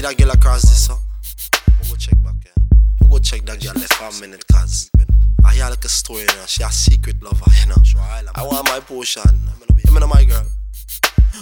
see that girl across this, huh? We'll go check back, yeah. We'll go check that girl left for a minute, cause I hear like a story, you know. She a secret lover, you know. I want my potion. I'm portion. You know my girl.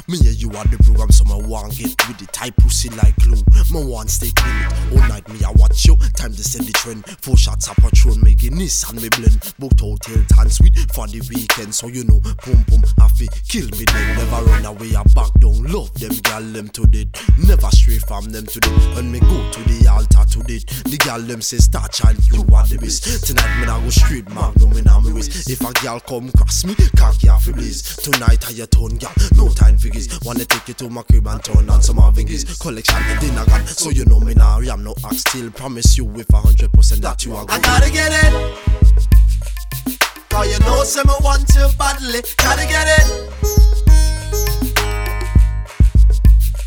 Me and you are the program, so me want get with the type pussy like glue. Me want stay clean. All night me I watch you. Time to send the trend. Four shots up patron, me Guinness and me blend. Booked hotel tan sweet for the weekend, so you know. Boom boom, to kill me then. Never run away, I back down. Love them gal them to it. Never stray from them to it. When me go to the altar to it, the gal them say Stachild, you are the best. Tonight me I go straight magnum in my waist. If a gal come cross me, cocky off blaze. Tonight I your tone gal, no time for figures. Wanna take you to my crib and turn on some Avengers collection. Dinner gun, so you know me now. I'm no act still. Promise you with a hundred percent that you are good. I gotta get it. Cause you know some want you badly. Gotta get it.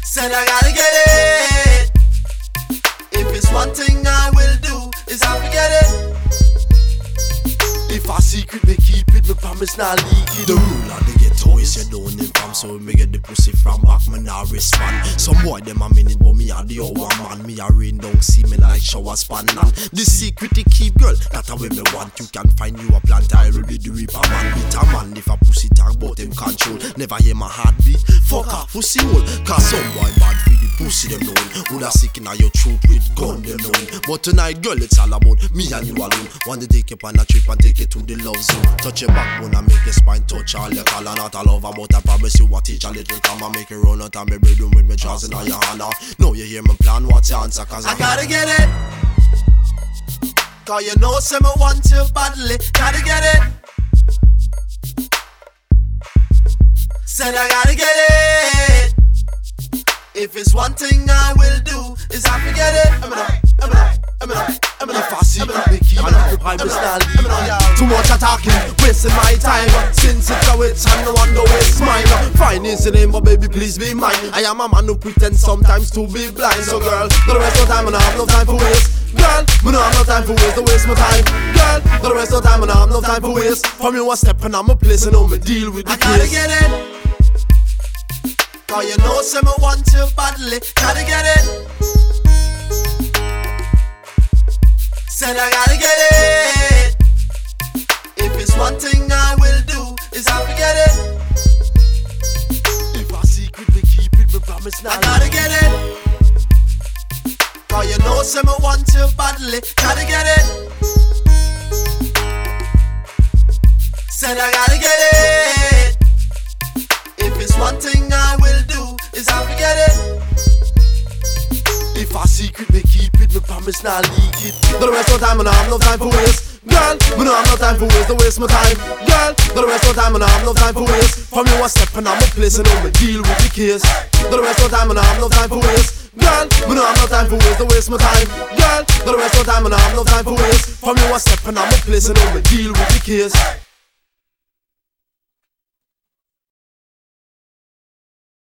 Said I gotta get it. If it's one thing I will do, is I forget it. If I secret, me keep it, me promise not leak it. The rule of the ghetto is you don't inform, so me get the pussy from back, me not respond. Some boy them a minute, but me a the old man. Me a rain down, see me like shower span. And the secret to keep, girl, that a way me want. You can find you a plant, I will be the reaper man. Beat a man if a pussy talk, but him control. Never hear my heartbeat. Fuck off, pussy hole, cause some boy bad pussy them knowing. Woulda sick in your truth with gun them knowing. But tonight, girl, it's all about me and you alone. Want to take you on a trip and take you to the love zone. Touch your backbone and make your spine touch all your collar. Not a lover, but I promise you what teach a little come and make you run out and me bedroom with me jaws in your hand. Now you hear me plan, what's your answer? Cause I gotta get it. Cause you know some want you badly. Gotta get it. Said I gotta get it. If it's one thing I will do, is I forget it. I'm gonna, I'm gonna, I'm gonna, I'm gonna. If I see me keep and I promise not. Too much a talking, wasting my time. Since it's a witch and no one no waste mine. Fine is the name, but baby please be mine. I am a man who pretends sometimes to be blind. So girl, don't waste no time and I have no time for waste. Girl, me no have no time for waste, to waste my time. Girl, don't waste no time and I have no time for waste. From you a step and I'm a place and I'm deal with the I gotta get it. Cause you know some want you badly. Gotta get it. Said I gotta get it. If it's one thing I will do, is I forget it. If I secret, me keep it, me promise not I gotta get it. Cause you know some want you badly. Gotta get it. Said I gotta get it. If I secret, me keep it, me promise not leak it. Don't waste no time and I have no time for waste. Girl, me no have no time for waste, don't waste my time. Girl, don't waste no time and I have no time for waste. From you a step and I'm a place and I'm deal with the case. Don't waste no time and I have no time for waste. Girl, me no have no time for waste, don't waste my time. Girl, don't waste no time and I have no time for waste. From you a step and I'm a place and I'm deal with the case.